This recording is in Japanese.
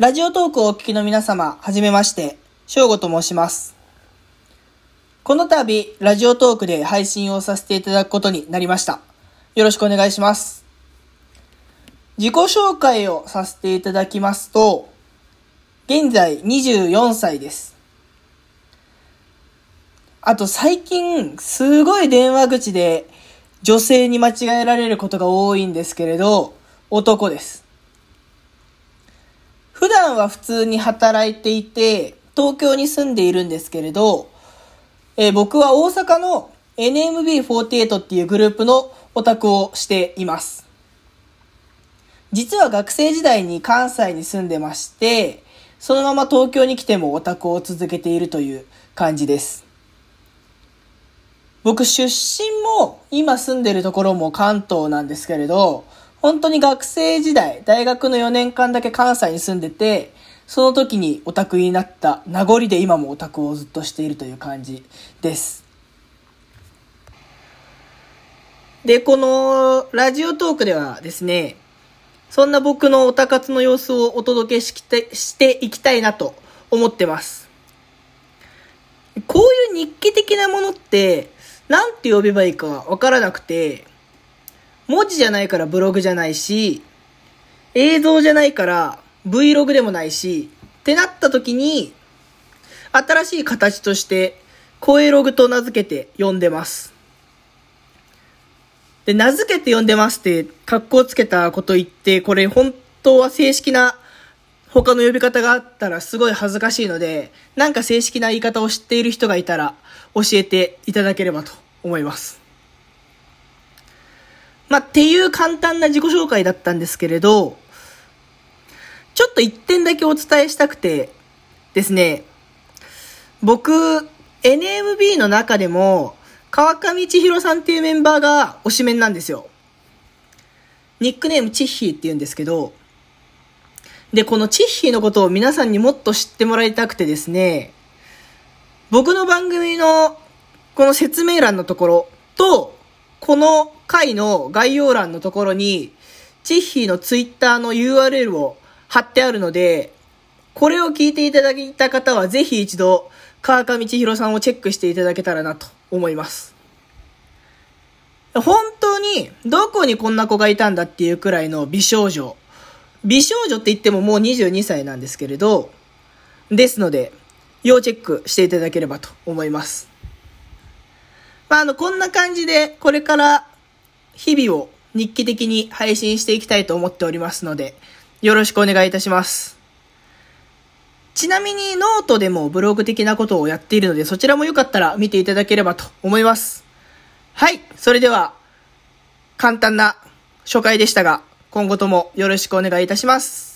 ラジオトークをお聞きの皆様、はじめまして、翔吾と申します。この度、ラジオトークで配信をさせていただくことになりました。よろしくお願いします。自己紹介をさせていただきますと、現在24歳です。あと最近、すごい電話口で女性に間違えられることが多いんですけれど、男です。普段は普通に働いていて、東京に住んでいるんですけれど、えー僕は大阪の NMB48 っていうグループのオタクをしています。実は学生時代に関西に住んでまして、そのまま東京に来てもオタクを続けているという感じです。僕出身も今住んでるところも関東なんですけれど、本当に学生時代、大学の4年間だけ関西に住んでて、その時にオタクになった名残で今もオタクをずっとしているという感じです。で、このラジオトークではですね、そんな僕のオタ活の様子をお届けしてしていきたいなと思ってます。こういう日記的なものって、なんて呼べばいいかわからなくて、文字じゃないからブログじゃないし、映像じゃないから Vlog でもないし、ってなった時に、新しい形として、声ログと名付けて呼んでます。で、名付けて呼んでますって、格好つけたこと言って、これ本当は正式な他の呼び方があったらすごい恥ずかしいので、なんか正式な言い方を知っている人がいたら教えていただければと思います。まあ、っていう簡単な自己紹介だったんですけれど、ちょっと一点だけお伝えしたくてですね、僕、NMB の中でも、川上千尋さんっていうメンバーが推しメンなんですよ。ニックネームチッヒーって言うんですけど、で、このチッヒーのことを皆さんにもっと知ってもらいたくてですね、僕の番組のこの説明欄のところと、この回の概要欄のところに、チッヒーのツイッターの URL を貼ってあるので、これを聞いていただいた方はぜひ一度、川上千尋さんをチェックしていただけたらなと思います。本当に、どこにこんな子がいたんだっていうくらいの美少女。美少女って言ってももう22歳なんですけれど、ですので、要チェックしていただければと思います。まあ、あの、こんな感じで、これから日々を日記的に配信していきたいと思っておりますので、よろしくお願いいたします。ちなみにノートでもブログ的なことをやっているので、そちらもよかったら見ていただければと思います。はい、それでは、簡単な紹介でしたが、今後ともよろしくお願いいたします。